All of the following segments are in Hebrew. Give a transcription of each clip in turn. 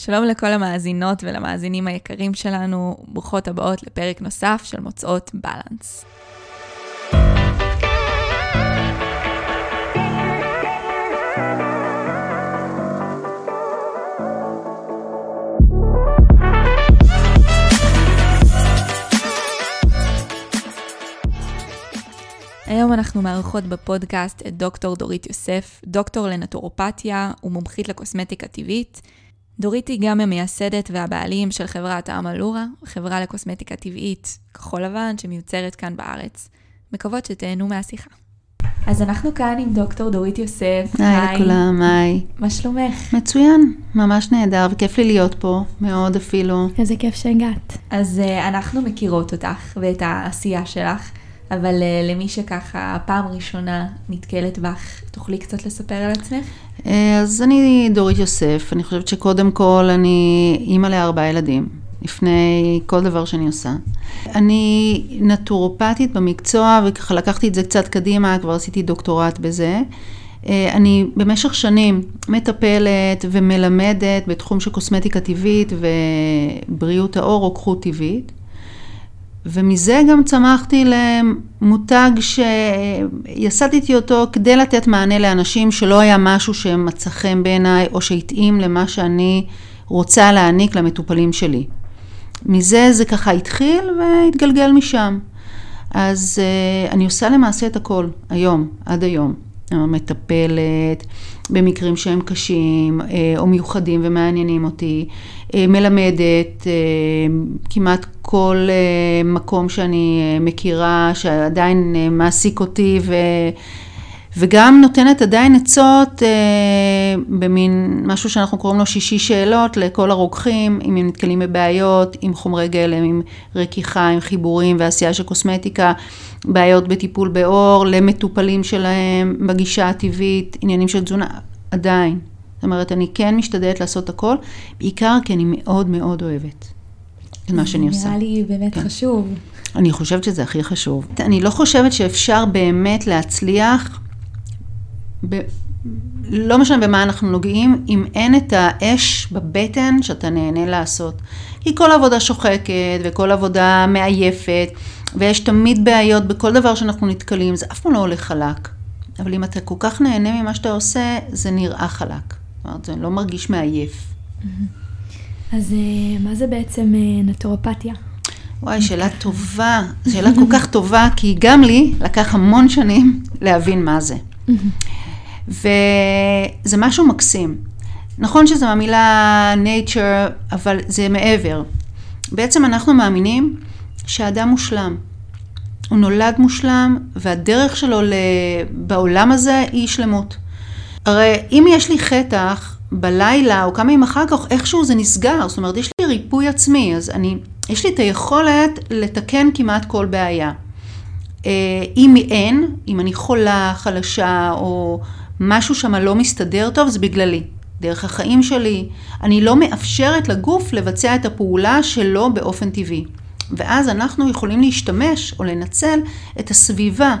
שלום לכל המאזינות ולמאזינים היקרים שלנו, ברוכות הבאות לפרק נוסף של מוצאות בלנס. היום אנחנו מארחות בפודקאסט את דוקטור דורית יוסף, דוקטור לנטורופתיה ומומחית לקוסמטיקה טבעית. דורית היא גם המייסדת והבעלים של חברת אמלורה, חברה לקוסמטיקה טבעית כחול לבן שמיוצרת כאן בארץ. מקוות שתהנו מהשיחה. אז אנחנו כאן עם דוקטור דורית יוסף. היי לכולם, היי. מה שלומך? מצוין, ממש נהדר, וכיף לי להיות פה, מאוד אפילו. איזה כיף שהגעת. אז uh, אנחנו מכירות אותך ואת העשייה שלך. אבל uh, למי שככה פעם ראשונה נתקלת בך, תוכלי קצת לספר על עצמך? אה, אז אני דורית יוסף, אני חושבת שקודם כל אני אימא לארבעה ילדים, לפני כל דבר שאני עושה. אני נטורופטית במקצוע, וככה לקחתי את זה קצת קדימה, כבר עשיתי דוקטורט בזה. אה, אני במשך שנים מטפלת ומלמדת בתחום של קוסמטיקה טבעית ובריאות העור, רוקחות טבעית. ומזה גם צמחתי למותג שיסדתי אותו כדי לתת מענה לאנשים שלא היה משהו שמצא חן בעיניי או שהתאים למה שאני רוצה להעניק למטופלים שלי. מזה זה ככה התחיל והתגלגל משם. אז uh, אני עושה למעשה את הכל, היום, עד היום. מטפלת במקרים שהם קשים אה, או מיוחדים ומעניינים אותי, אה, מלמדת אה, כמעט כל מקום שאני מכירה שעדיין מעסיק אותי ו... וגם נותנת עדיין עצות אה, במין משהו שאנחנו קוראים לו שישי שאלות לכל הרוקחים, אם הם נתקלים בבעיות עם חומרי גלם, עם רכיחה, עם חיבורים ועשייה של קוסמטיקה, בעיות בטיפול בעור, למטופלים שלהם, בגישה הטבעית, עניינים של תזונה, עדיין. זאת אומרת, אני כן משתדלת לעשות הכל, בעיקר כי אני מאוד מאוד אוהבת את מה שאני עושה. נראה לי באמת כן. חשוב. אני חושבת שזה הכי חשוב. אני לא חושבת שאפשר באמת להצליח ב... לא משנה במה אנחנו נוגעים, אם אין את האש בבטן שאתה נהנה לעשות. כי כל עבודה שוחקת וכל עבודה מעייפת, ויש תמיד בעיות בכל דבר שאנחנו נתקלים, זה אף פעם לא הולך חלק. אבל אם אתה כל כך נהנה ממה שאתה עושה, זה נראה חלק. זאת אומרת, זה לא מרגיש מעייף. Mm-hmm. אז אה, מה זה בעצם אה, נטורופתיה? וואי, שאלה טובה. שאלה כל כך טובה, כי גם לי לקח המון שנים להבין מה זה. וזה משהו מקסים. נכון שזה מהמילה nature, אבל זה מעבר. בעצם אנחנו מאמינים שהאדם מושלם. הוא נולד מושלם, והדרך שלו בעולם הזה היא שלמות. הרי אם יש לי חטח בלילה או כמה ימים אחר כך, איכשהו זה נסגר. זאת אומרת, יש לי ריפוי עצמי, אז אני, יש לי את היכולת לתקן כמעט כל בעיה. אה, אם אין, אם אני חולה, חלשה, או משהו שם לא מסתדר טוב, זה בגללי. דרך החיים שלי, אני לא מאפשרת לגוף לבצע את הפעולה שלו באופן טבעי. ואז אנחנו יכולים להשתמש או לנצל את הסביבה,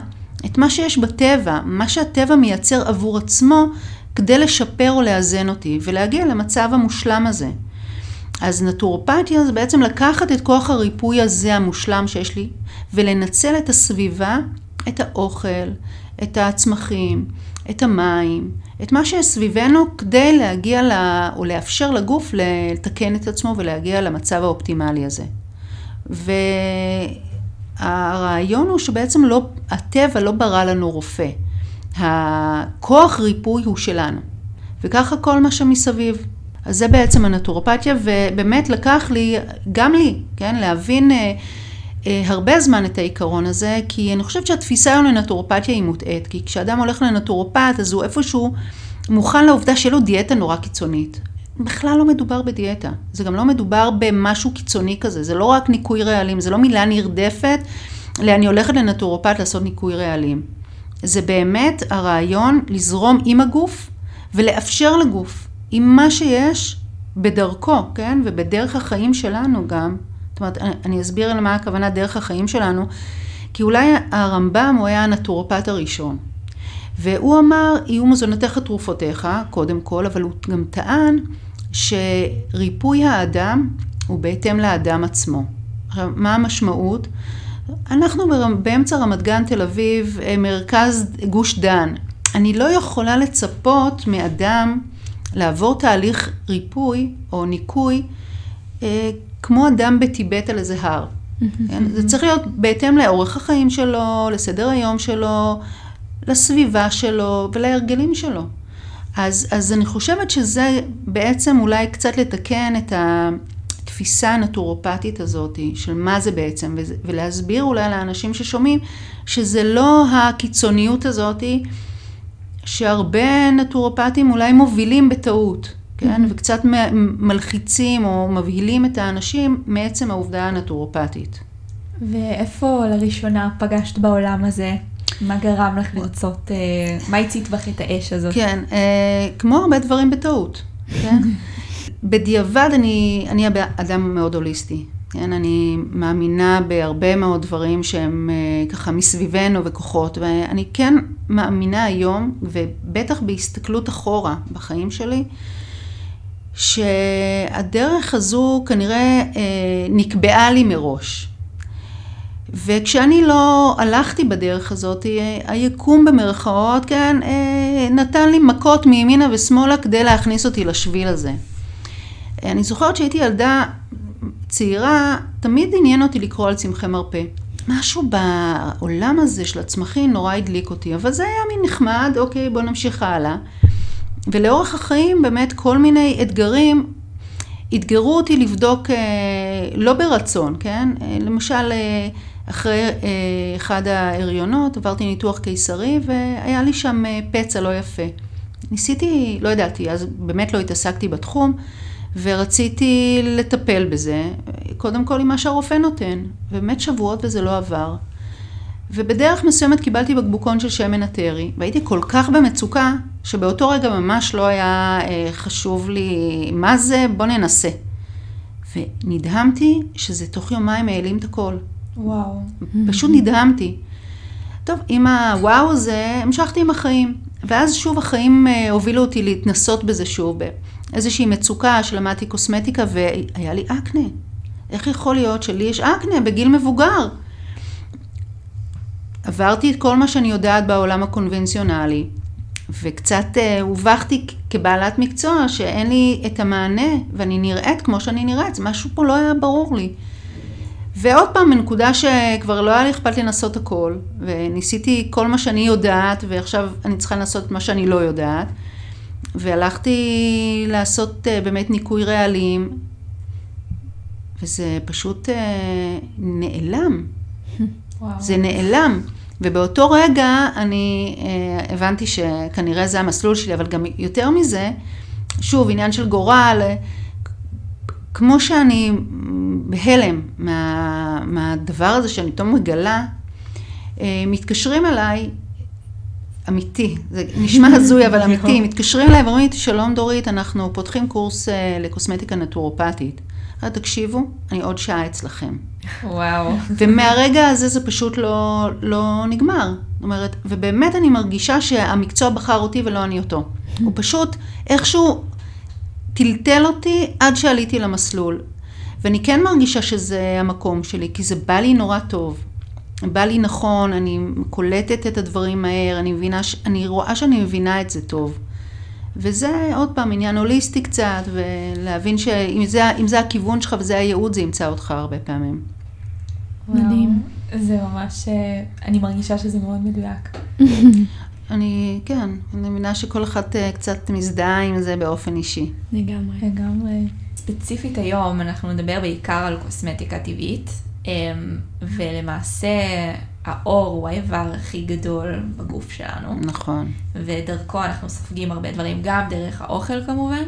את מה שיש בטבע, מה שהטבע מייצר עבור עצמו, כדי לשפר או לאזן אותי ולהגיע למצב המושלם הזה. אז נטורופתיה זה בעצם לקחת את כוח הריפוי הזה המושלם שיש לי ולנצל את הסביבה, את האוכל, את הצמחים, את המים, את מה שסביבנו כדי להגיע ל... או לאפשר לגוף לתקן את עצמו ולהגיע למצב האופטימלי הזה. והרעיון הוא שבעצם לא, הטבע לא ברא לנו רופא. הכוח ריפוי הוא שלנו. וככה כל מה שמסביב. אז זה בעצם הנטורופתיה, ובאמת לקח לי, גם לי, כן, להבין אה, הרבה זמן את העיקרון הזה, כי אני חושבת שהתפיסה היום לנטורופתיה היא מוטעית, כי כשאדם הולך לנטורופת, אז הוא איפשהו מוכן לעובדה שיהיה לו דיאטה נורא קיצונית. בכלל לא מדובר בדיאטה, זה גם לא מדובר במשהו קיצוני כזה, זה לא רק ניקוי רעלים, זה לא מילה נרדפת לאני הולכת לנטורופת לעשות ניקוי רעלים. זה באמת הרעיון לזרום עם הגוף ולאפשר לגוף, עם מה שיש, בדרכו, כן, ובדרך החיים שלנו גם, זאת אומרת, אני אסביר למה הכוונה דרך החיים שלנו, כי אולי הרמב"ם הוא היה הנטורופט הראשון. והוא אמר, יהיו מזונותיך תרופותיך, קודם כל, אבל הוא גם טען שריפוי האדם הוא בהתאם לאדם עצמו. מה המשמעות? אנחנו באמצע רמת גן, תל אביב, אה, מרכז גוש דן. אני לא יכולה לצפות מאדם לעבור תהליך ריפוי או ניקוי אה, כמו אדם בטיבט על איזה הר. כן? זה צריך להיות בהתאם לאורך החיים שלו, לסדר היום שלו, לסביבה שלו ולהרגלים שלו. אז, אז אני חושבת שזה בעצם אולי קצת לתקן את התפיסה הנטורופטית הזאת של מה זה בעצם, ולהסביר אולי לאנשים ששומעים שזה לא הקיצוניות הזאת שהרבה נטורופטים אולי מובילים בטעות, כן? Mm-hmm. וקצת מלחיצים או מבהילים את האנשים מעצם העובדה הנטורופטית. ואיפה לראשונה פגשת בעולם הזה? מה גרם לך לרצות, אה, מה הצית בך את האש הזאת? כן, אה, כמו הרבה דברים בטעות, כן? בדיעבד אני, אני אדם מאוד הוליסטי, כן? אני מאמינה בהרבה מאוד דברים שהם אה, ככה מסביבנו וכוחות, ואני כן מאמינה היום, ובטח בהסתכלות אחורה בחיים שלי, שהדרך הזו כנראה נקבעה לי מראש. וכשאני לא הלכתי בדרך הזאת, היקום במרכאות, כן, אה, נתן לי מכות מימינה ושמאלה כדי להכניס אותי לשביל הזה. אני זוכרת שהייתי ילדה צעירה, תמיד עניין אותי לקרוא על צמחי מרפא. משהו בעולם הזה של הצמחים נורא הדליק אותי, אבל זה היה מין נחמד, אוקיי, בוא נמשיך הלאה. ולאורך החיים באמת כל מיני אתגרים אתגרו אותי לבדוק, אה, לא ברצון, כן? למשל, אחרי אה, אחד ההריונות עברתי ניתוח קיסרי והיה לי שם אה, פצע לא יפה. ניסיתי, לא ידעתי, אז באמת לא התעסקתי בתחום ורציתי לטפל בזה, קודם כל עם מה שהרופא נותן, ובאמת שבועות וזה לא עבר. ובדרך מסוימת קיבלתי בקבוקון של שמן אתרי, והייתי כל כך במצוקה, שבאותו רגע ממש לא היה אה, חשוב לי מה זה, בוא ננסה. ונדהמתי שזה תוך יומיים העלים את הכל. וואו. פשוט נדהמתי. טוב, עם הוואו הזה המשכתי עם החיים. ואז שוב החיים אה, הובילו אותי להתנסות בזה שוב, באיזושהי מצוקה שלמדתי קוסמטיקה והיה לי אקנה. איך יכול להיות שלי יש אקנה בגיל מבוגר? עברתי את כל מה שאני יודעת בעולם הקונבנציונלי, וקצת uh, הובכתי כבעלת מקצוע שאין לי את המענה ואני נראית כמו שאני נראית, משהו פה לא היה ברור לי. ועוד פעם, מנקודה שכבר לא היה לי אכפת לנסות הכל, וניסיתי כל מה שאני יודעת, ועכשיו אני צריכה לנסות את מה שאני לא יודעת, והלכתי לעשות אה, באמת ניקוי רעלים, וזה פשוט אה, נעלם. וואו. זה נעלם. ובאותו רגע אני אה, הבנתי שכנראה זה המסלול שלי, אבל גם יותר מזה, שוב, עניין של גורל, כמו שאני בהלם מה, מהדבר הזה שאני פתאום מגלה, אה, מתקשרים אליי, אמיתי, זה נשמע הזוי אבל אמיתי, מתקשרים אליי ואומרים לי, שלום דורית, אנחנו פותחים קורס אה, לקוסמטיקה נטורופטית. תקשיבו, אני עוד שעה אצלכם. וואו. ומהרגע הזה זה פשוט לא, לא נגמר. זאת אומרת, ובאמת אני מרגישה שהמקצוע בחר אותי ולא אני אותו. הוא פשוט איכשהו טלטל אותי עד שעליתי למסלול. ואני כן מרגישה שזה המקום שלי, כי זה בא לי נורא טוב. בא לי נכון, אני קולטת את הדברים מהר, אני מבינה, אני רואה שאני מבינה את זה טוב. וזה עוד פעם עניין הוליסטי קצת, ולהבין שאם זה, זה הכיוון שלך וזה הייעוד, זה ימצא אותך הרבה פעמים. מדהים. זה ממש, אה, אני מרגישה שזה מאוד מדויק. אני, כן, אני מבינה שכל אחת אה, קצת מזדהה עם זה באופן אישי. לגמרי. לגמרי. ספציפית היום אנחנו נדבר בעיקר על קוסמטיקה טבעית, אמ, ולמעשה האור הוא האיבר הכי גדול בגוף שלנו. נכון. ודרכו אנחנו סופגים הרבה דברים, גם דרך האוכל כמובן,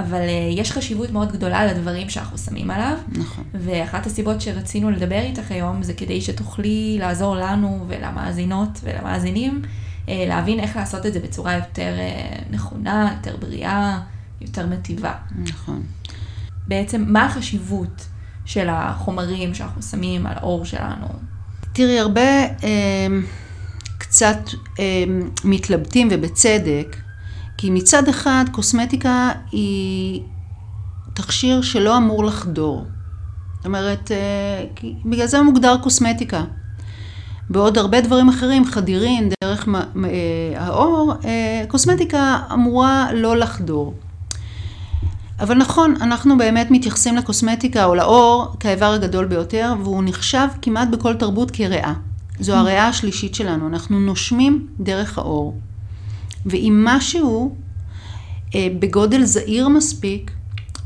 אבל uh, יש חשיבות מאוד גדולה לדברים שאנחנו שמים עליו. נכון. ואחת הסיבות שרצינו לדבר איתך היום זה כדי שתוכלי לעזור לנו ולמאזינות ולמאזינים uh, להבין איך לעשות את זה בצורה יותר uh, נכונה, יותר בריאה, יותר מטיבה. נכון. בעצם, מה החשיבות של החומרים שאנחנו שמים על האור שלנו? תראי, הרבה אה, קצת אה, מתלבטים ובצדק, כי מצד אחד קוסמטיקה היא תכשיר שלא אמור לחדור. זאת אומרת, אה, בגלל זה מוגדר קוסמטיקה. בעוד הרבה דברים אחרים, חדירים, דרך העור, קוסמטיקה אמורה לא לחדור. אבל נכון, אנחנו באמת מתייחסים לקוסמטיקה או לאור כאיבר הגדול ביותר, והוא נחשב כמעט בכל תרבות כריאה. זו mm. הריאה השלישית שלנו, אנחנו נושמים דרך האור. ואם משהו אה, בגודל זעיר מספיק,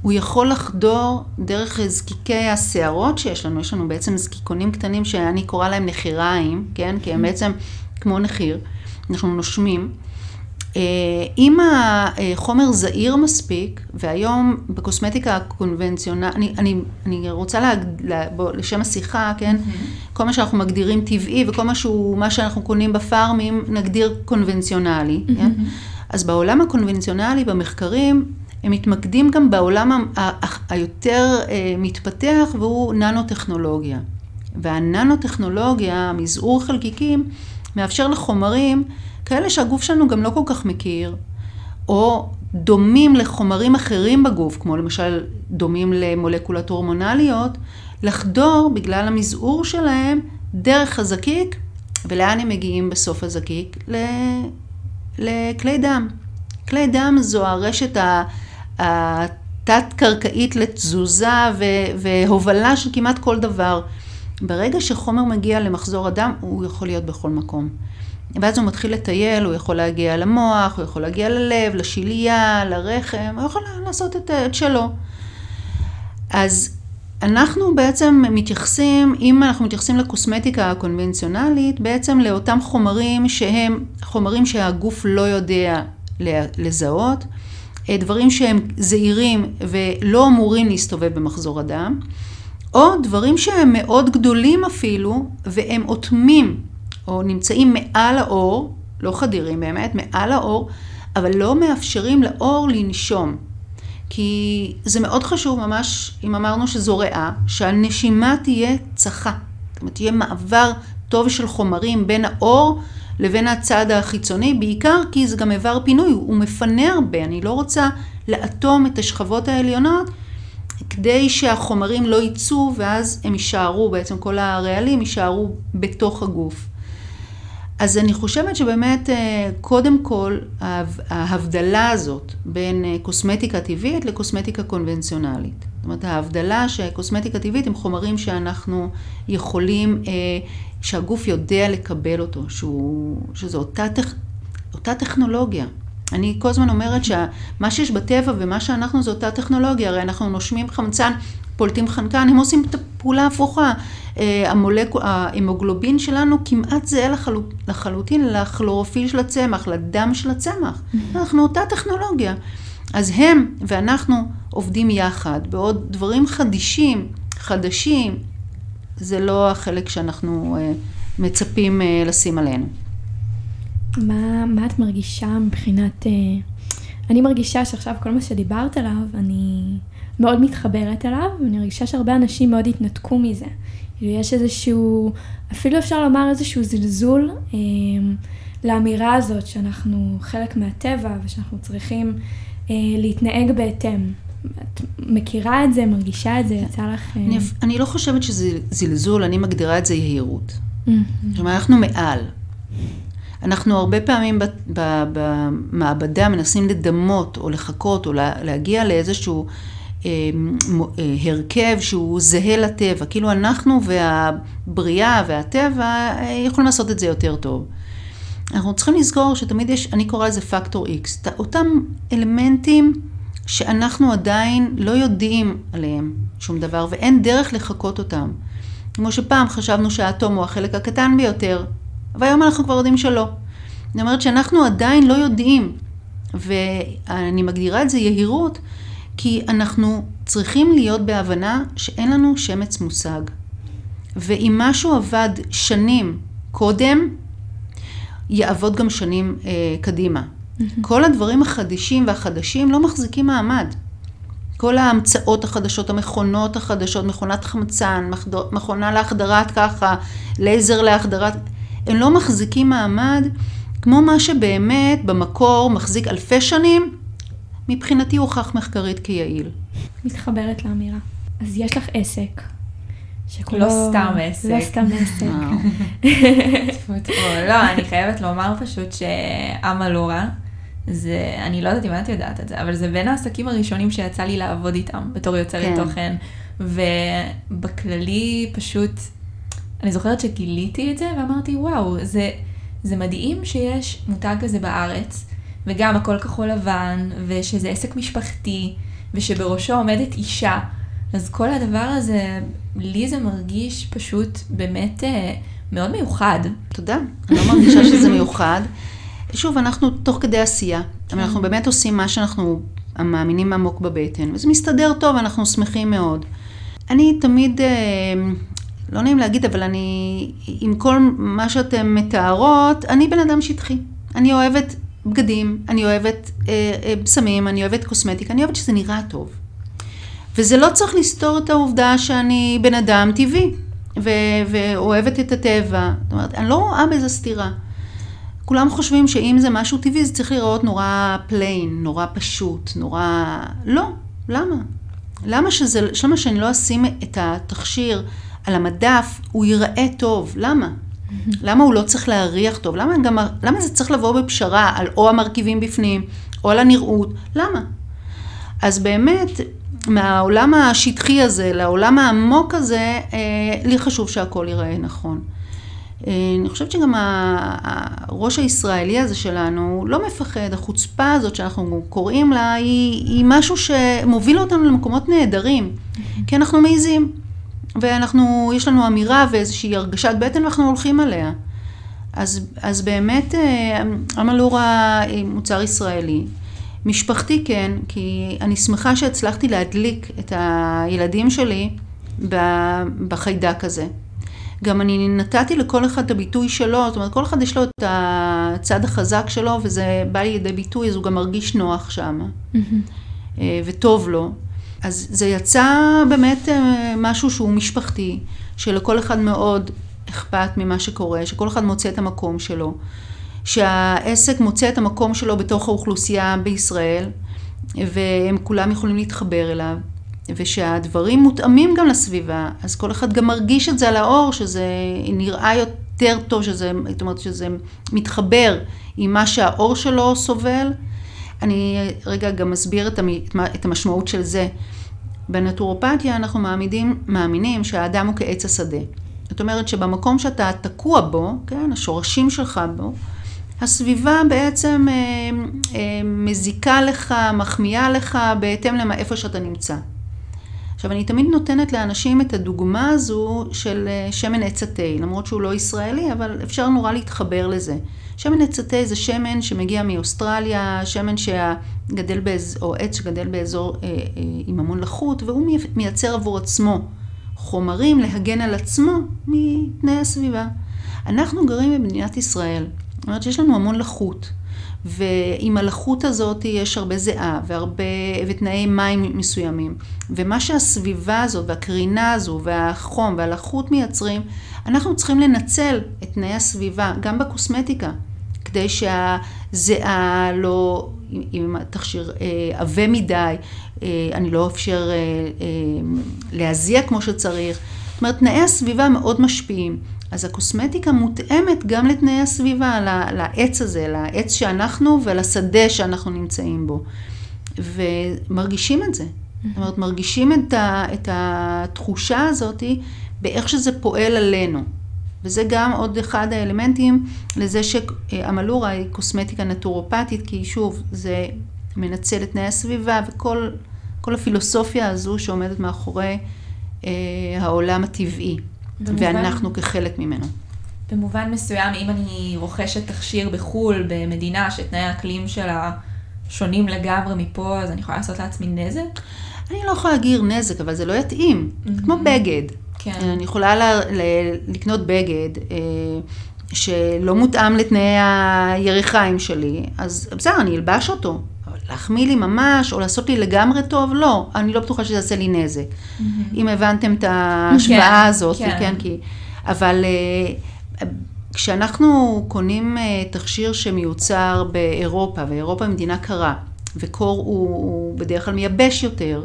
הוא יכול לחדור דרך זקיקי השערות שיש לנו, יש לנו בעצם זקיקונים קטנים שאני קוראה להם נחיריים, כן? כי הם. בעצם כמו נחיר, אנחנו נושמים. אה, אם החומר זעיר מספיק, והיום בקוסמטיקה הקונבנציונלית, אני, אני, אני רוצה לה, לה, בוא, לשם השיחה, כן? Mm-hmm. כל מה שאנחנו מגדירים טבעי וכל מה שהוא, מה שאנחנו קונים בפארמים, נגדיר קונבנציונלי, mm-hmm. כן? אז בעולם הקונבנציונלי, במחקרים, הם מתמקדים גם בעולם היותר אה, מתפתח, והוא ננו-טכנולוגיה. והננו-טכנולוגיה, מזעור חלקיקים, מאפשר לחומרים כאלה שהגוף שלנו גם לא כל כך מכיר, או דומים לחומרים אחרים בגוף, כמו למשל דומים למולקולות הורמונליות, לחדור בגלל המזעור שלהם דרך הזקיק, ולאן הם מגיעים בסוף הזקיק? לכלי דם. כלי דם זו הרשת התת-קרקעית לתזוזה והובלה של כמעט כל דבר. ברגע שחומר מגיע למחזור הדם, הוא יכול להיות בכל מקום. ואז הוא מתחיל לטייל, הוא יכול להגיע למוח, הוא יכול להגיע ללב, לשלייה, לרחם, הוא יכול לעשות את, את שלו. אז אנחנו בעצם מתייחסים, אם אנחנו מתייחסים לקוסמטיקה הקונבנציונלית, בעצם לאותם חומרים שהם חומרים שהגוף לא יודע לזהות, דברים שהם זעירים ולא אמורים להסתובב במחזור הדם, או דברים שהם מאוד גדולים אפילו, והם אוטמים או נמצאים מעל האור, לא חדירים באמת, מעל האור, אבל לא מאפשרים לאור לנשום. כי זה מאוד חשוב ממש, אם אמרנו שזו ריאה, שהנשימה תהיה צחה. זאת אומרת, תהיה מעבר טוב של חומרים בין האור לבין הצד החיצוני, בעיקר כי זה גם איבר פינוי, הוא מפנה הרבה, אני לא רוצה לאטום את השכבות העליונות כדי שהחומרים לא יצאו ואז הם יישארו, בעצם כל הרעלים יישארו בתוך הגוף. אז אני חושבת שבאמת אה, קודם כל ההבדלה הזאת בין אה, קוסמטיקה טבעית לקוסמטיקה קונבנציונלית. זאת אומרת ההבדלה שקוסמטיקה טבעית הם חומרים שאנחנו יכולים, אה, שהגוף יודע לקבל אותו, שהוא, שזו אותה, טכ, אותה טכנולוגיה. אני כל הזמן אומרת שמה שיש בטבע ומה שאנחנו זה אותה טכנולוגיה, הרי אנחנו נושמים חמצן, פולטים חנקן, הם עושים את הפעולה ההפוכה. אה, המולק... ההמוגלובין שלנו כמעט זהה לחלוט... לחלוטין לכלורופיל של הצמח, לדם של הצמח. Mm-hmm. אנחנו אותה טכנולוגיה. אז הם ואנחנו עובדים יחד, בעוד דברים חדישים, חדשים, זה לא החלק שאנחנו אה, מצפים אה, לשים עלינו. מה, מה את מרגישה מבחינת... אני מרגישה שעכשיו כל מה שדיברת עליו, אני מאוד מתחברת אליו, ואני מרגישה שהרבה אנשים מאוד התנתקו מזה. יש איזשהו, אפילו אפשר לומר איזשהו זלזול אה, לאמירה הזאת שאנחנו חלק מהטבע ושאנחנו צריכים אה, להתנהג בהתאם. את מכירה את זה, מרגישה את זה, יצא לך... אה... אני, אני לא חושבת שזה זלזול, אני מגדירה את זה יהירות. Mm-hmm. כלומר, אנחנו מעל. אנחנו הרבה פעמים במעבדה מנסים לדמות או לחכות או להגיע לאיזשהו הרכב שהוא זהה לטבע, כאילו אנחנו והבריאה והטבע אה, יכולים לעשות את זה יותר טוב. אנחנו צריכים לזכור שתמיד יש, אני קוראה לזה פקטור X, אותם אלמנטים שאנחנו עדיין לא יודעים עליהם שום דבר ואין דרך לחקות אותם. כמו שפעם חשבנו שהאטום הוא החלק הקטן ביותר, והיום אנחנו כבר יודעים שלא. זאת אומרת שאנחנו עדיין לא יודעים, ואני מגדירה את זה יהירות, כי אנחנו צריכים להיות בהבנה שאין לנו שמץ מושג. ואם משהו עבד שנים קודם, יעבוד גם שנים אה, קדימה. Mm-hmm. כל הדברים החדישים והחדשים לא מחזיקים מעמד. כל ההמצאות החדשות, המכונות החדשות, מכונת חמצן, מכונה להחדרת ככה, לייזר להחדרת, הם לא מחזיקים מעמד כמו מה שבאמת במקור מחזיק אלפי שנים, מבחינתי הוכח מחקרית כיעיל. מתחברת לאמירה. אז יש לך עסק. שכולו... לא סתם עסק. לא סתם עסק. טפו. לא, אני חייבת לומר פשוט שאמלורה, זה, אני לא יודעת אם את יודעת את זה, אבל זה בין העסקים הראשונים שיצא לי לעבוד איתם בתור יוצרת כן. תוכן. ובכללי פשוט, אני זוכרת שגיליתי את זה ואמרתי, וואו, זה, זה מדהים שיש מותג כזה בארץ, וגם הכל כחול לבן, ושזה עסק משפחתי, ושבראשו עומדת אישה. אז כל הדבר הזה, לי זה מרגיש פשוט באמת אה, מאוד מיוחד. תודה, אני לא מרגישה שזה מיוחד. שוב, אנחנו תוך כדי עשייה, כן. אנחנו באמת עושים מה שאנחנו מאמינים עמוק בבטן, וזה מסתדר טוב, אנחנו שמחים מאוד. אני תמיד, אה, לא נעים להגיד, אבל אני, עם כל מה שאתן מתארות, אני בן אדם שטחי. אני אוהבת בגדים, אני אוהבת אה, בשמים, אני אוהבת קוסמטיקה, אני אוהבת שזה נראה טוב. וזה לא צריך לסתור את העובדה שאני בן אדם טבעי, ו- ואוהבת את הטבע. זאת אומרת, אני לא רואה בזה סתירה. כולם חושבים שאם זה משהו טבעי, זה צריך להיראות נורא plain, נורא פשוט, נורא... לא, למה? למה, שזה, למה שאני לא אשים את התכשיר על המדף, הוא ייראה טוב? למה? למה הוא לא צריך להריח טוב? למה, גם, למה זה צריך לבוא בפשרה על או המרכיבים בפנים, או על הנראות? למה? אז באמת, מהעולם השטחי הזה לעולם העמוק הזה, אה, לי חשוב שהכל ייראה נכון. אה, אני חושבת שגם הראש הישראלי הזה שלנו לא מפחד, החוצפה הזאת שאנחנו קוראים לה, היא, היא משהו שמוביל אותנו למקומות נהדרים, כי אנחנו מעיזים, ואנחנו, יש לנו אמירה ואיזושהי הרגשת בטן ואנחנו הולכים עליה. אז, אז באמת אה, אמלורה היא מוצר ישראלי. משפחתי כן, כי אני שמחה שהצלחתי להדליק את הילדים שלי בחיידק הזה. גם אני נתתי לכל אחד את הביטוי שלו, זאת אומרת, כל אחד יש לו את הצד החזק שלו, וזה בא לידי ביטוי, אז הוא גם מרגיש נוח שם, mm-hmm. וטוב לו. אז זה יצא באמת אה, משהו שהוא משפחתי, שלכל אחד מאוד אכפת ממה שקורה, שכל אחד מוצא את המקום שלו, שהעסק מוצא את המקום שלו בתוך האוכלוסייה בישראל, והם כולם יכולים להתחבר אליו. ושהדברים מותאמים גם לסביבה, אז כל אחד גם מרגיש את זה על האור, שזה נראה יותר טוב, שזה, זאת אומרת, שזה מתחבר עם מה שהאור שלו סובל. אני רגע גם אסביר את המשמעות של זה. בנטורופתיה אנחנו מעמידים, מאמינים שהאדם הוא כעץ השדה. זאת אומרת שבמקום שאתה תקוע בו, כן, השורשים שלך בו, הסביבה בעצם אה, אה, מזיקה לך, מחמיאה לך בהתאם לאיפה שאתה נמצא. עכשיו, אני תמיד נותנת לאנשים את הדוגמה הזו של אה, שמן עץ התה, למרות שהוא לא ישראלי, אבל אפשר נורא להתחבר לזה. שמן עץ התה זה שמן שמגיע מאוסטרליה, שמן שגדל באזור, או עץ שגדל באזור אה, אה, עם המון לחות, והוא מייצר עבור עצמו חומרים להגן על עצמו מתנאי הסביבה. אנחנו גרים במדינת ישראל, זאת אומרת שיש לנו המון לחות. ועם הלחות הזאת יש הרבה זיעה והרבה, ותנאי מים מסוימים. ומה שהסביבה הזאת והקרינה הזו והחום והלחות מייצרים, אנחנו צריכים לנצל את תנאי הסביבה, גם בקוסמטיקה, כדי שהזיעה לא, אם התכשיר אה, עבה מדי, אה, אני לא אאפשר אה, להזיע כמו שצריך. זאת אומרת, תנאי הסביבה מאוד משפיעים. אז הקוסמטיקה מותאמת גם לתנאי הסביבה, לעץ הזה, לעץ שאנחנו ולשדה שאנחנו נמצאים בו. ומרגישים את זה. זאת אומרת, מרגישים את, ה, את התחושה הזאת באיך שזה פועל עלינו. וזה גם עוד אחד האלמנטים לזה שעמלורה היא קוסמטיקה נטורופטית, כי שוב, זה מנצל את תנאי הסביבה וכל הפילוסופיה הזו שעומדת מאחורי אה, העולם הטבעי. במובן, ואנחנו כחלק ממנו. במובן מסוים, אם אני רוכשת תכשיר בחו"ל, במדינה שתנאי האקלים שלה שונים לגמרי מפה, אז אני יכולה לעשות לעצמי נזק? אני לא יכולה להגיד נזק, אבל זה לא יתאים. Mm-hmm. כמו בגד. כן. אני יכולה ל- ל- לקנות בגד אה, שלא מותאם לתנאי היריחיים שלי, אז בסדר, אני אלבש אותו. להחמיא לי ממש, או לעשות לי לגמרי טוב, לא, אני לא בטוחה שזה יעשה לי נזק. Mm-hmm. אם הבנתם את ההשוואה כן, הזאת, כן. כן, כי... אבל uh, כשאנחנו קונים uh, תכשיר שמיוצר באירופה, ואירופה היא מדינה קרה, וקור הוא, הוא בדרך כלל מייבש יותר,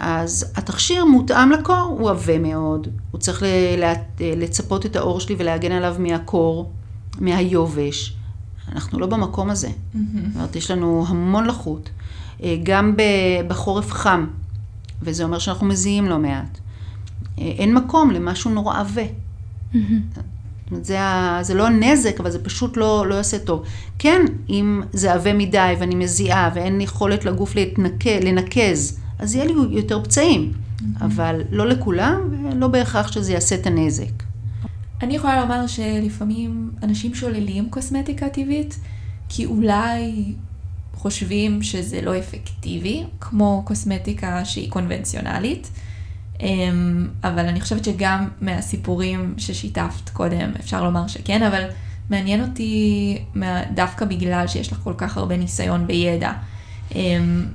אז התכשיר מותאם לקור, הוא עבה מאוד, הוא צריך לצפות את האור שלי ולהגן עליו מהקור, מהיובש. אנחנו לא במקום הזה. Mm-hmm. זאת אומרת, יש לנו המון לחות. אה, גם בחורף חם, וזה אומר שאנחנו מזיעים לא מעט. אה, אין מקום למשהו נורא עבה. Mm-hmm. זה, זה לא נזק, אבל זה פשוט לא, לא יעשה טוב. כן, אם זה עבה מדי ואני מזיעה ואין יכולת לגוף להתנק, לנקז, אז יהיה לי יותר פצעים. Mm-hmm. אבל לא לכולם, ולא בהכרח שזה יעשה את הנזק. אני יכולה לומר שלפעמים אנשים שוללים קוסמטיקה טבעית, כי אולי חושבים שזה לא אפקטיבי, כמו קוסמטיקה שהיא קונבנציונלית. אמ, אבל אני חושבת שגם מהסיפורים ששיתפת קודם, אפשר לומר שכן, אבל מעניין אותי דווקא בגלל שיש לך כל כך הרבה ניסיון בידע. אמ,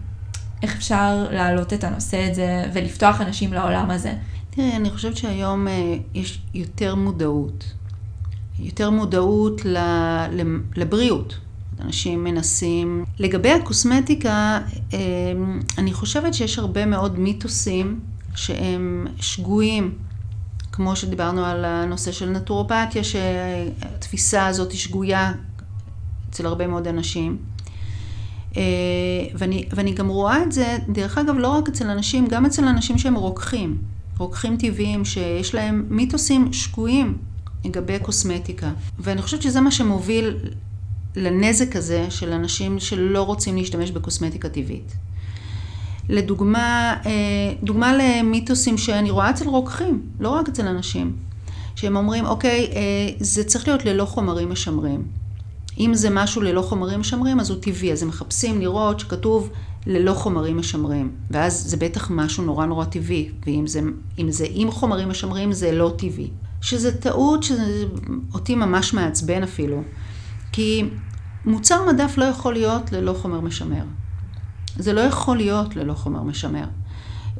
איך אפשר להעלות את הנושא הזה ולפתוח אנשים לעולם הזה? תראי, אני חושבת שהיום אה, יש יותר מודעות. יותר מודעות לבריאות. אנשים מנסים. לגבי הקוסמטיקה, אה, אני חושבת שיש הרבה מאוד מיתוסים שהם שגויים, כמו שדיברנו על הנושא של נטורופתיה, שהתפיסה הזאת היא שגויה אצל הרבה מאוד אנשים. אה, ואני, ואני גם רואה את זה, דרך אגב, לא רק אצל אנשים, גם אצל אנשים שהם רוקחים, רוקחים טבעיים, שיש להם מיתוסים שגויים לגבי קוסמטיקה. ואני חושבת שזה מה שמוביל לנזק הזה של אנשים שלא רוצים להשתמש בקוסמטיקה טבעית. לדוגמה, אה, דוגמה למיתוסים שאני רואה אצל רוקחים, לא רק אצל אנשים, שהם אומרים, אוקיי, אה, זה צריך להיות ללא חומרים משמרים. אם זה משהו ללא חומרים משמרים, אז הוא טבעי, אז הם מחפשים לראות שכתוב ללא חומרים משמרים, ואז זה בטח משהו נורא נורא טבעי, ואם זה, זה עם חומרים משמרים, זה לא טבעי. שזה טעות שאותי ממש מעצבן אפילו, כי מוצר מדף לא יכול להיות ללא חומר משמר. זה לא יכול להיות ללא חומר משמר.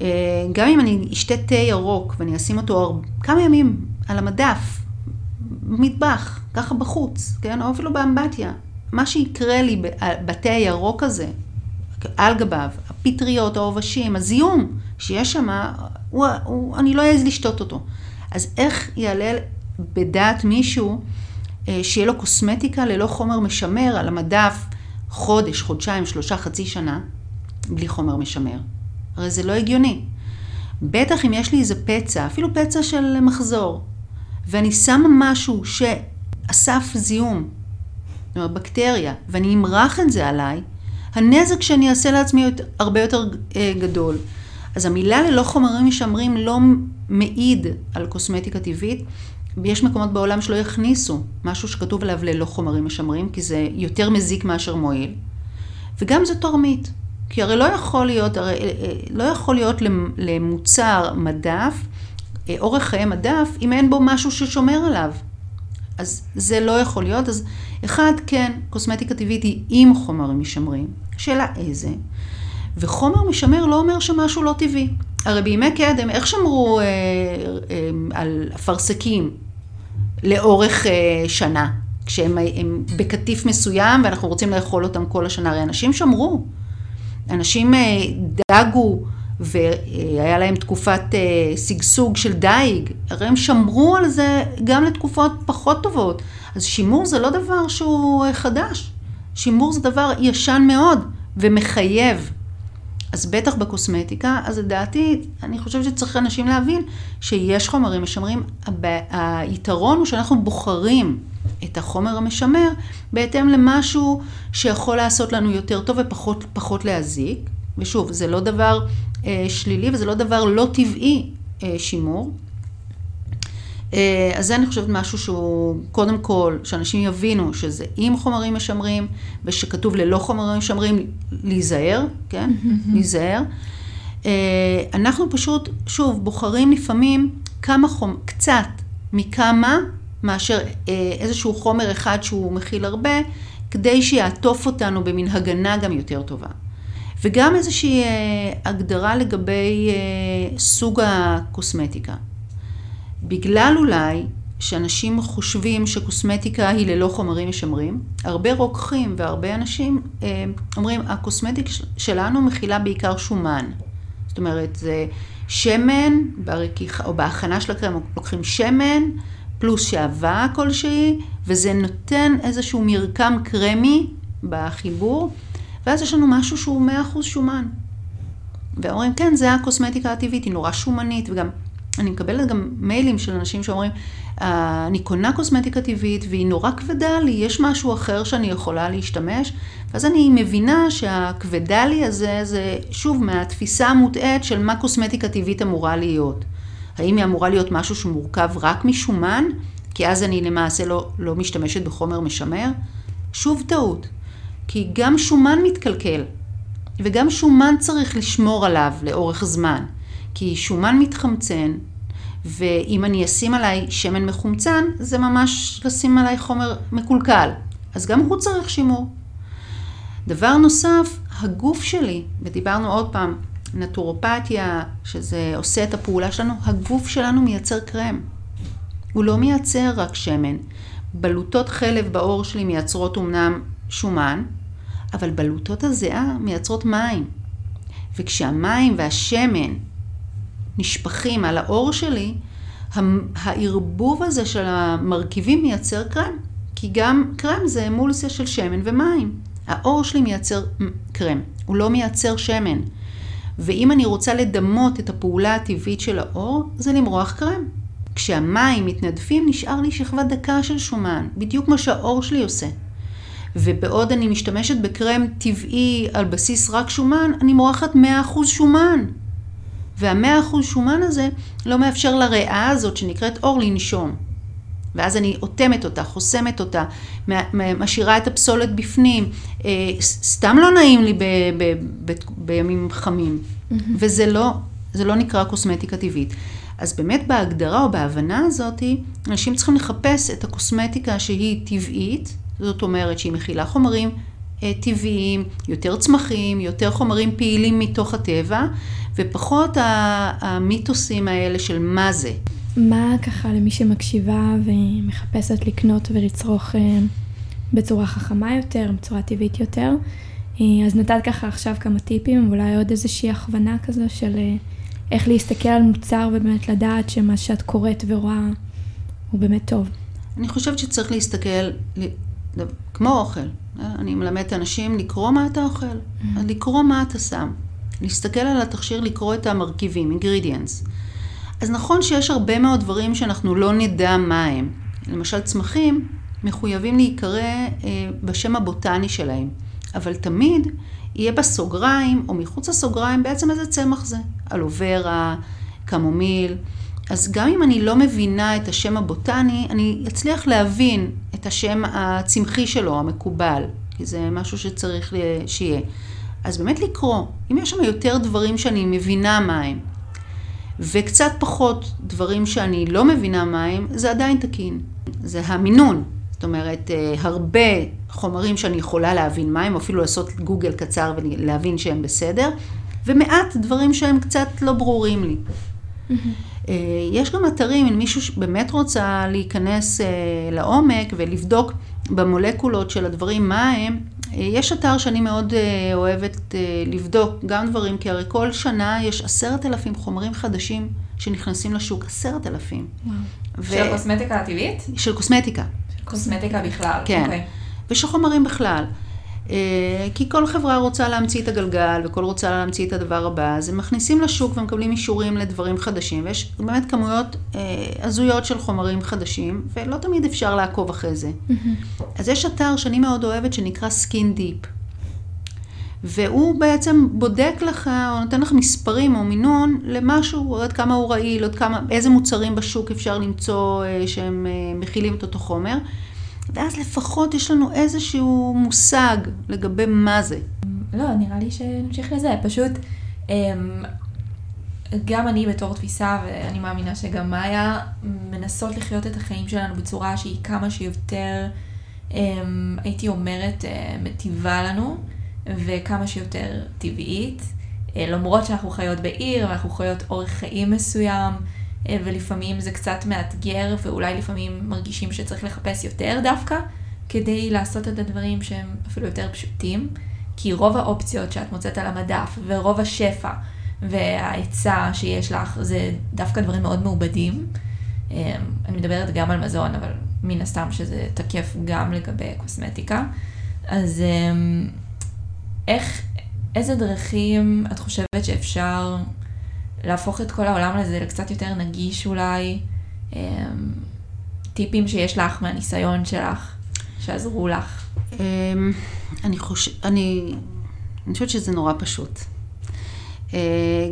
אה, גם אם אני אשתה תה ירוק ואני אשים אותו כמה ימים על המדף, במטבח, ככה בחוץ, כן? או אפילו באמבטיה. מה שיקרה לי בתה הירוק הזה, על גביו, הפטריות, העובשים, הזיהום שיש שם, אני לא אעז לשתות אותו. אז איך יעלה בדעת מישהו אה, שיהיה לו קוסמטיקה ללא חומר משמר על המדף חודש, חודשיים, שלושה, חצי שנה, בלי חומר משמר. הרי זה לא הגיוני. בטח אם יש לי איזה פצע, אפילו פצע של מחזור, ואני שמה משהו שאסף זיהום, זאת אומרת בקטריה, ואני אמרח את זה עליי, הנזק שאני אעשה לעצמי הרבה יותר אה, גדול. אז המילה ללא חומרים משמרים לא מעיד על קוסמטיקה טבעית. יש מקומות בעולם שלא יכניסו משהו שכתוב עליו ללא חומרים משמרים, כי זה יותר מזיק מאשר מועיל. וגם זה תורמית. כי הרי לא יכול להיות, הרי אה, אה, לא יכול להיות למוצר מדף, אורך חיי מדף, אם אין בו משהו ששומר עליו. אז זה לא יכול להיות. אז אחד, כן, קוסמטיקה טבעית היא עם חומרים משמרים. שאלה איזה. וחומר משמר לא אומר שמשהו לא טבעי. הרי בימי קדם, איך שמרו אה, אה, על אפרסקים לאורך אה, שנה? כשהם בקטיף מסוים ואנחנו רוצים לאכול אותם כל השנה, הרי אנשים שמרו. אנשים אה, דגו והיה להם תקופת אה, שגשוג של דייג, הרי הם שמרו על זה גם לתקופות פחות טובות. אז שימור זה לא דבר שהוא אה, חדש, שימור זה דבר ישן מאוד ומחייב. אז בטח בקוסמטיקה, אז לדעתי, אני חושבת שצריך אנשים להבין שיש חומרים משמרים. היתרון הוא שאנחנו בוחרים את החומר המשמר בהתאם למשהו שיכול לעשות לנו יותר טוב ופחות להזיק. ושוב, זה לא דבר אה, שלילי וזה לא דבר לא טבעי אה, שימור. אה, אז זה אני חושבת משהו שהוא, קודם כל, שאנשים יבינו שזה עם חומרים משמרים, ושכתוב ללא חומרים משמרים, להיזהר, כן? להיזהר. אה, אנחנו פשוט, שוב, בוחרים לפעמים כמה חומר, קצת מכמה, מאשר אה, איזשהו חומר אחד שהוא מכיל הרבה, כדי שיעטוף אותנו במין הגנה גם יותר טובה. וגם איזושהי הגדרה לגבי סוג הקוסמטיקה. בגלל אולי שאנשים חושבים שקוסמטיקה היא ללא חומרים משמרים. הרבה רוקחים והרבה אנשים אה, אומרים, הקוסמטיק שלנו מכילה בעיקר שומן. זאת אומרת, זה שמן, ברקיחה, או בהכנה של הקרם לוקחים שמן, פלוס שעווה כלשהי, וזה נותן איזשהו מרקם קרמי בחיבור, ואז יש לנו משהו שהוא 100% שומן. ואומרים, כן, זה הקוסמטיקה הטבעית, היא נורא שומנית, וגם אני מקבלת גם מיילים של אנשים שאומרים, אני קונה קוסמטיקה טבעית והיא נורא כבדה לי, יש משהו אחר שאני יכולה להשתמש? ואז אני מבינה שהכבדה לי הזה זה שוב מהתפיסה המוטעית של מה קוסמטיקה טבעית אמורה להיות. האם היא אמורה להיות משהו שמורכב רק משומן? כי אז אני למעשה לא, לא משתמשת בחומר משמר? שוב טעות. כי גם שומן מתקלקל, וגם שומן צריך לשמור עליו לאורך זמן. כי שומן מתחמצן, ואם אני אשים עליי שמן מחומצן, זה ממש לשים עליי חומר מקולקל. אז גם הוא צריך שימור. דבר נוסף, הגוף שלי, ודיברנו עוד פעם, נטורופתיה, שזה עושה את הפעולה שלנו, הגוף שלנו מייצר קרם. הוא לא מייצר רק שמן. בלוטות חלב בעור שלי מייצרות אמנם שומן, אבל בלוטות הזיעה מייצרות מים. וכשהמים והשמן נשפכים על העור שלי, הערבוב הזה של המרכיבים מייצר קרם. כי גם קרם זה אמולסיה של שמן ומים. העור שלי מייצר קרם, הוא לא מייצר שמן. ואם אני רוצה לדמות את הפעולה הטבעית של העור, זה למרוח קרם. כשהמים מתנדפים, נשאר לי שכבה דקה של שומן, בדיוק מה שהעור שלי עושה. ובעוד אני משתמשת בקרם טבעי על בסיס רק שומן, אני מורחת 100% שומן. והמאה אחוז שומן הזה לא מאפשר לריאה הזאת שנקראת אור לנשום. ואז אני אוטמת אותה, חוסמת אותה, משאירה את הפסולת בפנים. אה, סתם לא נעים לי ב- ב- ב- בימים חמים. Mm-hmm. וזה לא, זה לא נקרא קוסמטיקה טבעית. אז באמת בהגדרה או בהבנה הזאת, אנשים צריכים לחפש את הקוסמטיקה שהיא טבעית, זאת אומרת שהיא מכילה חומרים טבעיים, יותר צמחים, יותר חומרים פעילים מתוך הטבע, ופחות המיתוסים האלה של מה זה. מה ככה למי שמקשיבה ומחפשת לקנות ולצרוך אה, בצורה חכמה יותר, בצורה טבעית יותר? אה, אז נתת ככה עכשיו כמה טיפים, ואולי עוד איזושהי הכוונה כזו של איך להסתכל על מוצר ובאמת לדעת שמה שאת קוראת ורואה הוא באמת טוב. אני חושבת שצריך להסתכל כמו אוכל. אני מלמדת אנשים לקרוא מה אתה אוכל, mm-hmm. לקרוא מה אתה שם. להסתכל על התכשיר, לקרוא את המרכיבים, ingredients. אז נכון שיש הרבה מאוד דברים שאנחנו לא נדע מה הם. למשל צמחים מחויבים להיקרא אה, בשם הבוטני שלהם, אבל תמיד יהיה בסוגריים או מחוץ לסוגריים בעצם איזה צמח זה. אלוברה, קמומיל. אז גם אם אני לא מבינה את השם הבוטני, אני אצליח להבין השם הצמחי שלו, המקובל, כי זה משהו שצריך שיהיה. אז באמת לקרוא, אם יש שם יותר דברים שאני מבינה מה הם, וקצת פחות דברים שאני לא מבינה מה הם, זה עדיין תקין. זה המינון. זאת אומרת, אה, הרבה חומרים שאני יכולה להבין מה הם, אפילו לעשות גוגל קצר ולהבין שהם בסדר, ומעט דברים שהם קצת לא ברורים לי. Mm-hmm. אה, יש גם אתרים, אם מישהו באמת רוצה להיכנס אה, לעומק ולבדוק במולקולות של הדברים מה הם, אה, יש אתר שאני מאוד אוהבת לבדוק גם דברים, כי הרי כל שנה יש עשרת אלפים חומרים חדשים שנכנסים לשוק, עשרת אלפים. ו... של קוסמטיקה הטבעית? של קוסמטיקה. קוסמטיקה בכלל. כן. Okay. אוקיי. ושל חומרים בכלל. אה, כי כל חברה רוצה להמציא את הגלגל וכל רוצה להמציא את הדבר הבא, אז הם מכניסים לשוק ומקבלים אישורים לדברים חדשים, ויש באמת כמויות אה, הזויות של חומרים חדשים, ולא תמיד אפשר לעקוב אחרי זה. Mm-hmm. אז יש אתר שאני מאוד אוהבת שנקרא Skin Deep, והוא בעצם בודק לך, או נותן לך מספרים או מינון למשהו, עד כמה הוא רעיל, עוד כמה, איזה מוצרים בשוק אפשר למצוא אה, שהם מכילים את אותו חומר. ואז לפחות יש לנו איזשהו מושג לגבי מה זה. לא, נראה לי שנמשיך לזה. פשוט, אמ, גם אני בתור תפיסה, ואני מאמינה שגם מאיה, מנסות לחיות את החיים שלנו בצורה שהיא כמה שיותר, אמ, הייתי אומרת, אה, מטיבה לנו, וכמה שיותר טבעית. אה, למרות שאנחנו חיות בעיר, ואנחנו חיות אורח חיים מסוים, ולפעמים זה קצת מאתגר, ואולי לפעמים מרגישים שצריך לחפש יותר דווקא, כדי לעשות את הדברים שהם אפילו יותר פשוטים. כי רוב האופציות שאת מוצאת על המדף, ורוב השפע וההיצע שיש לך, זה דווקא דברים מאוד מעובדים. אה, אני מדברת גם על מזון, אבל מן הסתם שזה תקף גם לגבי קוסמטיקה. אז אה, איך, איזה דרכים את חושבת שאפשר להפוך את כל העולם הזה לקצת יותר נגיש אולי? אמ, טיפים שיש לך מהניסיון שלך, שעזרו לך. אמ, אני חושבת, אני, אני חושבת שזה נורא פשוט. אה,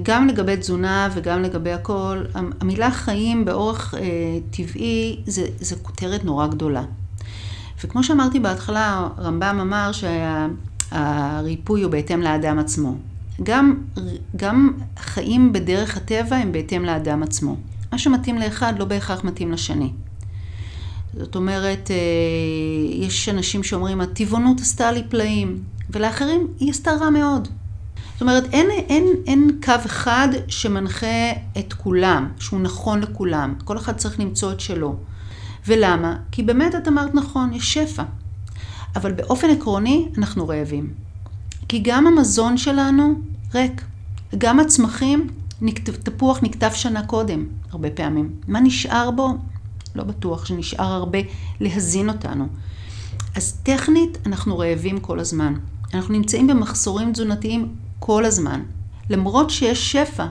גם לגבי תזונה וגם לגבי הכל, המילה חיים באורח אה, טבעי זה, זה כותרת נורא גדולה. וכמו שאמרתי בהתחלה, רמב"ם אמר שהריפוי הוא בהתאם לאדם עצמו. גם, גם חיים בדרך הטבע הם בהתאם לאדם עצמו. מה שמתאים לאחד לא בהכרח מתאים לשני. זאת אומרת, אה, יש אנשים שאומרים, הטבעונות עשתה לי פלאים, ולאחרים היא עשתה רע מאוד. זאת אומרת, אין, אין, אין קו אחד שמנחה את כולם, שהוא נכון לכולם. כל אחד צריך למצוא את שלו. ולמה? כי באמת את אמרת נכון, יש שפע. אבל באופן עקרוני, אנחנו רעבים. כי גם המזון שלנו ריק. גם הצמחים, תפוח נקטף שנה קודם, הרבה פעמים. מה נשאר בו? לא בטוח שנשאר הרבה להזין אותנו. אז טכנית אנחנו רעבים כל הזמן. אנחנו נמצאים במחסורים תזונתיים כל הזמן. למרות שיש שפע,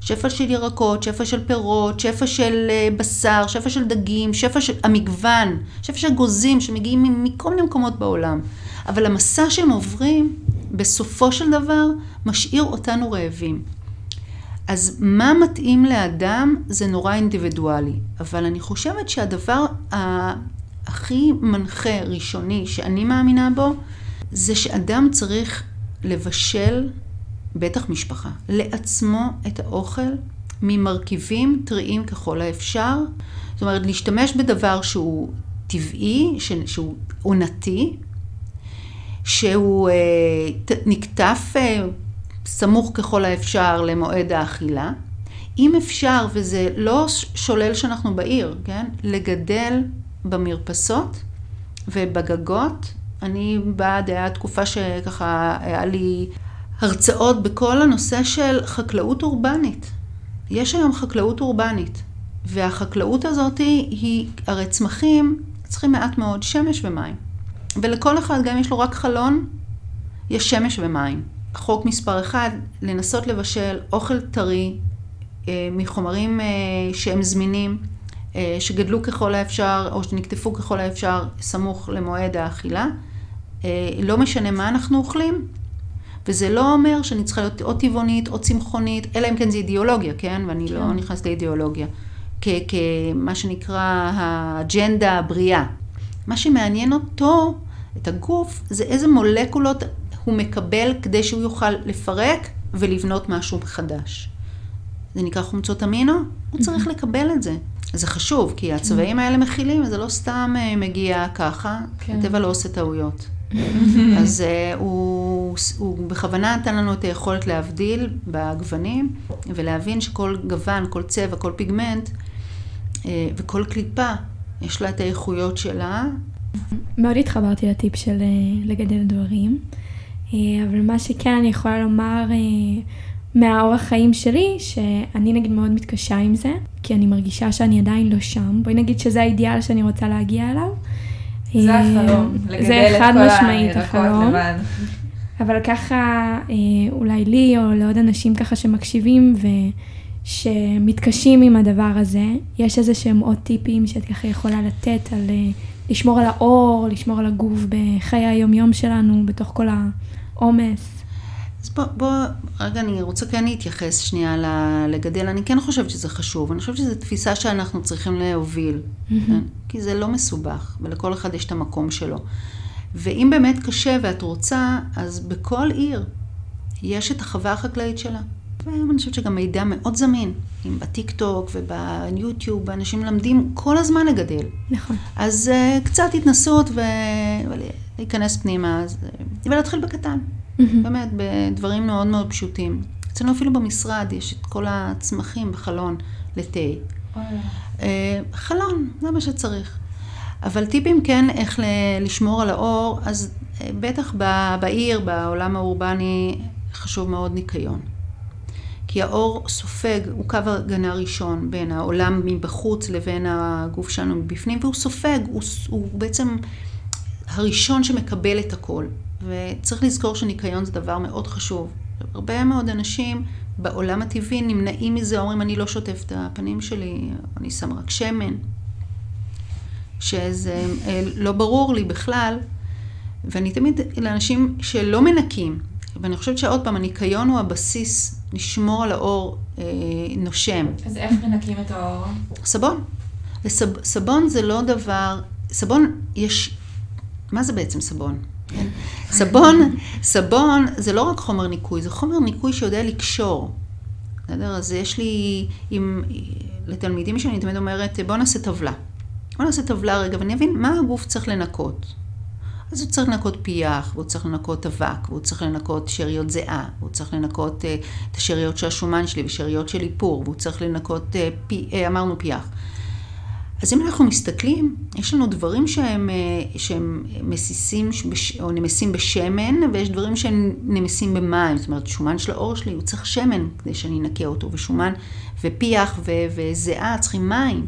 שפע של ירקות, שפע של פירות, שפע של אה, בשר, שפע של דגים, שפע של המגוון, שפע של גוזים שמגיעים מכל מיני מקומות בעולם. אבל המסע שהם עוברים, בסופו של דבר, משאיר אותנו רעבים. אז מה מתאים לאדם זה נורא אינדיבידואלי, אבל אני חושבת שהדבר הכי מנחה ראשוני שאני מאמינה בו, זה שאדם צריך לבשל, בטח משפחה, לעצמו את האוכל ממרכיבים טריים ככל האפשר. זאת אומרת, להשתמש בדבר שהוא טבעי, שהוא עונתי, שהוא אה, נקטף אה, סמוך ככל האפשר למועד האכילה. אם אפשר, וזה לא שולל שאנחנו בעיר, כן? לגדל במרפסות ובגגות. אני בעד, היה תקופה שככה היה לי הרצאות בכל הנושא של חקלאות אורבנית. יש היום חקלאות אורבנית, והחקלאות הזאת היא, הרי צמחים צריכים מעט מאוד שמש ומים. ולכל אחד, גם יש לו רק חלון, יש שמש ומים. חוק מספר אחד, לנסות לבשל אוכל טרי אה, מחומרים אה, שהם זמינים, אה, שגדלו ככל האפשר או שנקטפו ככל האפשר סמוך למועד האכילה. לא משנה מה אנחנו אוכלים, וזה לא אומר שאני צריכה להיות או טבעונית או צמחונית, אלא אם כן זה אידיאולוגיה, כן? ואני לא כן. לא נכנסת לאידיאולוגיה. כמה שנקרא האג'נדה הבריאה. מה שמעניין אותו, את הגוף, זה איזה מולקולות הוא מקבל כדי שהוא יוכל לפרק ולבנות משהו חדש. זה נקרא חומצות אמינו, הוא צריך לקבל את זה. זה חשוב, כי הצבעים האלה מכילים, זה לא סתם אה, מגיע ככה, כן. הטבע לא עושה טעויות. אז uh, הוא, הוא בכוונה נתן לנו את היכולת להבדיל בגוונים, ולהבין שכל גוון, כל צבע, כל פיגמנט, uh, וכל קליפה, יש לה את האיכויות שלה. מאוד התחברתי לטיפ של uh, לגדל דברים. אה, אבל מה שכן אני יכולה לומר אה, מהאורח חיים שלי, שאני נגיד מאוד מתקשה עם זה, כי אני מרגישה שאני עדיין לא שם. בואי נגיד שזה האידיאל שאני רוצה להגיע אליו. זה אה, החלום, לגדל את כל הירקות לבד. אבל ככה, אולי לי או לעוד אנשים ככה שמקשיבים ושמתקשים עם הדבר הזה, יש איזה שהם עוד טיפים שאת ככה יכולה לתת על לשמור על האור, לשמור על הגוף בחיי היומיום שלנו, בתוך כל עומס. אז בוא, בוא, רגע, אני רוצה כן להתייחס שנייה לגדל. אני כן חושבת שזה חשוב. אני חושבת שזו תפיסה שאנחנו צריכים להוביל. Mm-hmm. כן? כי זה לא מסובך, ולכל אחד יש את המקום שלו. ואם באמת קשה ואת רוצה, אז בכל עיר יש את החווה החקלאית שלה. ואני חושבת שגם מידע מאוד זמין, אם בטיק טוק וביוטיוב, אנשים מלמדים כל הזמן לגדל. נכון. אז uh, קצת התנסות ו... להיכנס פנימה אז... ולהתחיל בקטן. Mm-hmm. באמת, בדברים מאוד מאוד פשוטים. אצלנו אפילו במשרד יש את כל הצמחים בחלון לתה. אה, חלון, זה מה שצריך. אבל טיפים כן איך ל- לשמור על האור, אז אה, בטח ב- בעיר, בעולם האורבני, חשוב מאוד ניקיון. כי האור סופג, הוא קו הגנה ראשון בין העולם מבחוץ לבין הגוף שלנו מבפנים, והוא סופג, הוא, הוא בעצם הראשון שמקבל את הכל. וצריך לזכור שניקיון זה דבר מאוד חשוב. הרבה מאוד אנשים בעולם הטבעי נמנעים מזה, אומרים אני לא שוטף את הפנים שלי, אני שם רק שמן. שזה אה, לא ברור לי בכלל, ואני תמיד לאנשים שלא מנקים, ואני חושבת שעוד פעם, הניקיון הוא הבסיס לשמור על האור אה, נושם. אז איך מנקים את האור? סבון. וסב, סבון זה לא דבר, סבון יש, מה זה בעצם סבון? כן? סבון, סבון זה לא רק חומר ניקוי, זה חומר ניקוי שיודע לקשור. בסדר? אז יש לי, עם, לתלמידים שלי, אני תמיד אומרת, בואו נעשה טבלה. בואו נעשה טבלה רגע ואני אבין מה הגוף צריך לנקות. אז הוא צריך לנקות פיח, והוא צריך לנקות אבק, והוא צריך לנקות שאריות זיעה, והוא צריך לנקות uh, את השאריות של השומן שלי ושאריות של איפור, והוא צריך לנקות, uh, פי, uh, אמרנו פיח. אז אם אנחנו מסתכלים, יש לנו דברים שהם, uh, שהם מסיסים או נמסים בשמן, ויש דברים שהם נמסים במים. זאת אומרת, שומן של העור שלי, הוא צריך שמן כדי שאני אנקה אותו, ושומן ופיח וזיעה צריכים מים.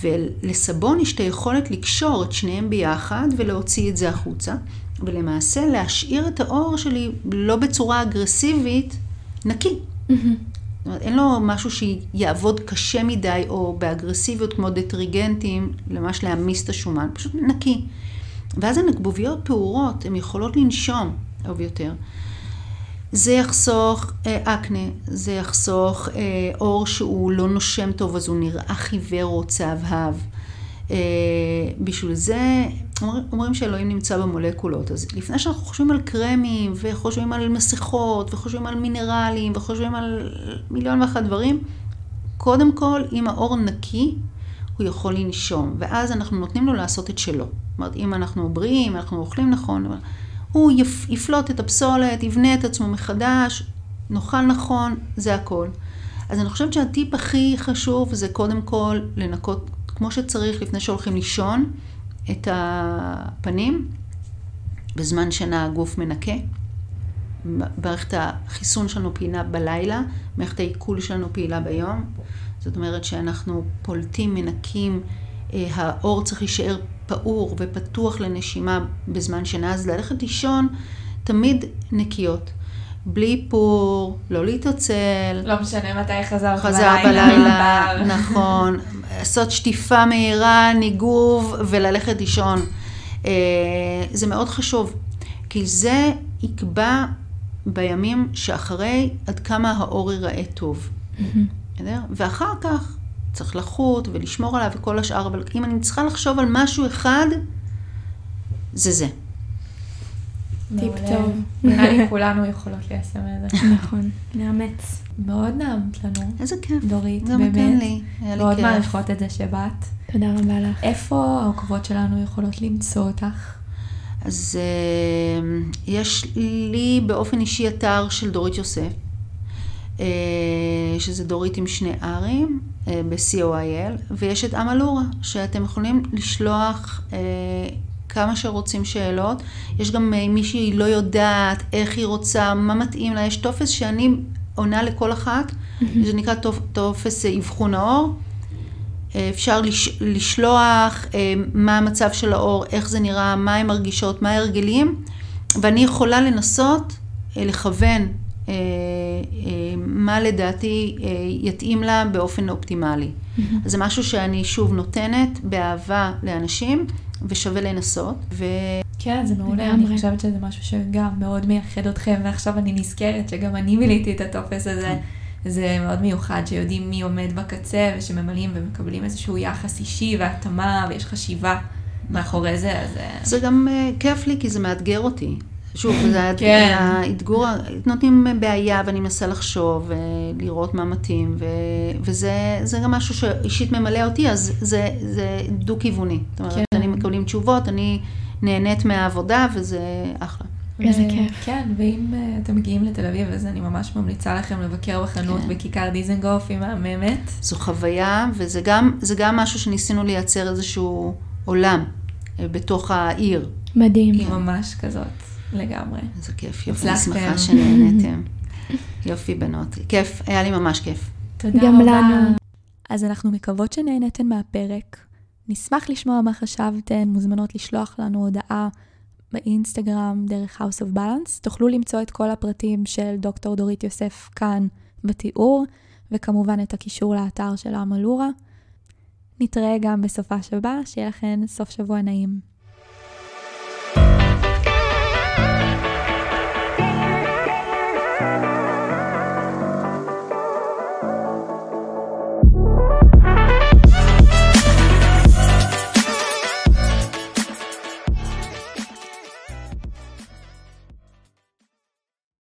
ולסבון יש את היכולת לקשור את שניהם ביחד ולהוציא את זה החוצה, ולמעשה להשאיר את האור שלי לא בצורה אגרסיבית, נקי. זאת אומרת, אין לו משהו שיעבוד קשה מדי או באגרסיביות כמו דטריגנטים, ממש להעמיס את השומן, פשוט נקי. ואז הנקבוביות פעורות, הן יכולות לנשום טוב יותר. זה יחסוך אה, אקנה, זה יחסוך אה, אור שהוא לא נושם טוב, אז הוא נראה חיוור או צהבהב. אה, בשביל זה אומר, אומרים שאלוהים נמצא במולקולות. אז לפני שאנחנו חושבים על קרמים, וחושבים על מסכות, וחושבים על מינרלים, וחושבים על מיליון ואחת דברים, קודם כל, אם האור נקי, הוא יכול לנשום, ואז אנחנו נותנים לו לעשות את שלו. זאת אומרת, אם אנחנו בריאים, אנחנו אוכלים נכון, הוא יפלוט את הפסולת, יבנה את עצמו מחדש, נאכל נכון, זה הכל. אז אני חושבת שהטיפ הכי חשוב זה קודם כל לנקות כמו שצריך לפני שהולכים לישון את הפנים. בזמן שינה הגוף מנקה. מערכת החיסון שלנו פעילה בלילה, מערכת העיכול שלנו פעילה ביום. זאת אומרת שאנחנו פולטים, מנקים, אה, האור צריך להישאר פעור ופתוח לנשימה בזמן שינה, אז ללכת לישון תמיד נקיות. בלי פור, לא להתעצל. לא משנה מתי חזרת בלילה. חזרת בלילה, נכון. לעשות שטיפה מהירה, ניגוב וללכת לישון. אה, זה מאוד חשוב, כי זה יקבע בימים שאחרי עד כמה האור ייראה טוב. ואחר כך צריך לחוט ולשמור עליו וכל השאר, אבל אם אני צריכה לחשוב על משהו אחד, זה זה. טיפ טוב. נראה לי כולנו יכולות ליישם את זה. נכון, נאמץ. מאוד נעמת לנו. איזה כיף. דורית, באמת. גם לי, היה לי מאוד כיף. מעריכות את זה שבאת. תודה רבה לך. איפה העוקבות שלנו יכולות למצוא אותך? אז אה, יש לי באופן אישי אתר של דורית יוסף, שזה דורית עם שני ארים, אה, ב-COIL, ויש את אמלורה, שאתם יכולים לשלוח כמה שרוצים שאלות. יש גם מישהי לא יודעת איך היא רוצה, מה מתאים לה, יש טופס שאני עונה לכל אחת, זה נקרא טופס אבחון האור. אפשר לש, לשלוח מה המצב של האור, איך זה נראה, מה הן מרגישות, מה ההרגלים, ואני יכולה לנסות לכוון מה לדעתי יתאים לה באופן אופטימלי. אז זה משהו שאני שוב נותנת באהבה לאנשים, ושווה לנסות. ו... כן, זה מעולה, אני חושבת שזה משהו שגם מאוד מייחד אתכם, ועכשיו אני נזכרת שגם אני מילאתי את הטופס הזה. זה מאוד מיוחד, שיודעים מי עומד בקצה, ושממלאים ומקבלים איזשהו יחס אישי והתאמה, ויש חשיבה מאחורי זה, אז... זה גם uh, כיף לי, כי זה מאתגר אותי. שוב, זה כן. האתגור, נותנים בעיה ואני מנסה לחשוב ולראות מה מתאים, ו, וזה גם משהו שאישית ממלא אותי, אז זה, זה דו-כיווני. זאת אומרת, כן. אני מקבלים תשובות, אני נהנית מהעבודה וזה אחלה. איזה ו- כיף. כן, ואם אה, אתם מגיעים לתל אביב, אז אני ממש ממליצה לכם לבקר בחנות כן. בכיכר דיזנגוף, היא מהממת. זו חוויה, וזה גם, זה גם משהו שניסינו לייצר איזשהו עולם אה, בתוך העיר. מדהים. היא ממש כזאת, לגמרי. איזה כיף, יופי, אני. שמחה שנהנתם. יופי, בנות. כיף, היה לי ממש כיף. תודה גם רבה. לנו. אז אנחנו מקוות שנהנתן מהפרק. נשמח לשמוע מה חשבתן, מוזמנות לשלוח לנו הודעה באינסטגרם דרך House of Balance. תוכלו למצוא את כל הפרטים של דוקטור דורית יוסף כאן בתיאור, וכמובן את הקישור לאתר של המלורה. נתראה גם בסופה שבא, שיהיה לכן סוף שבוע נעים.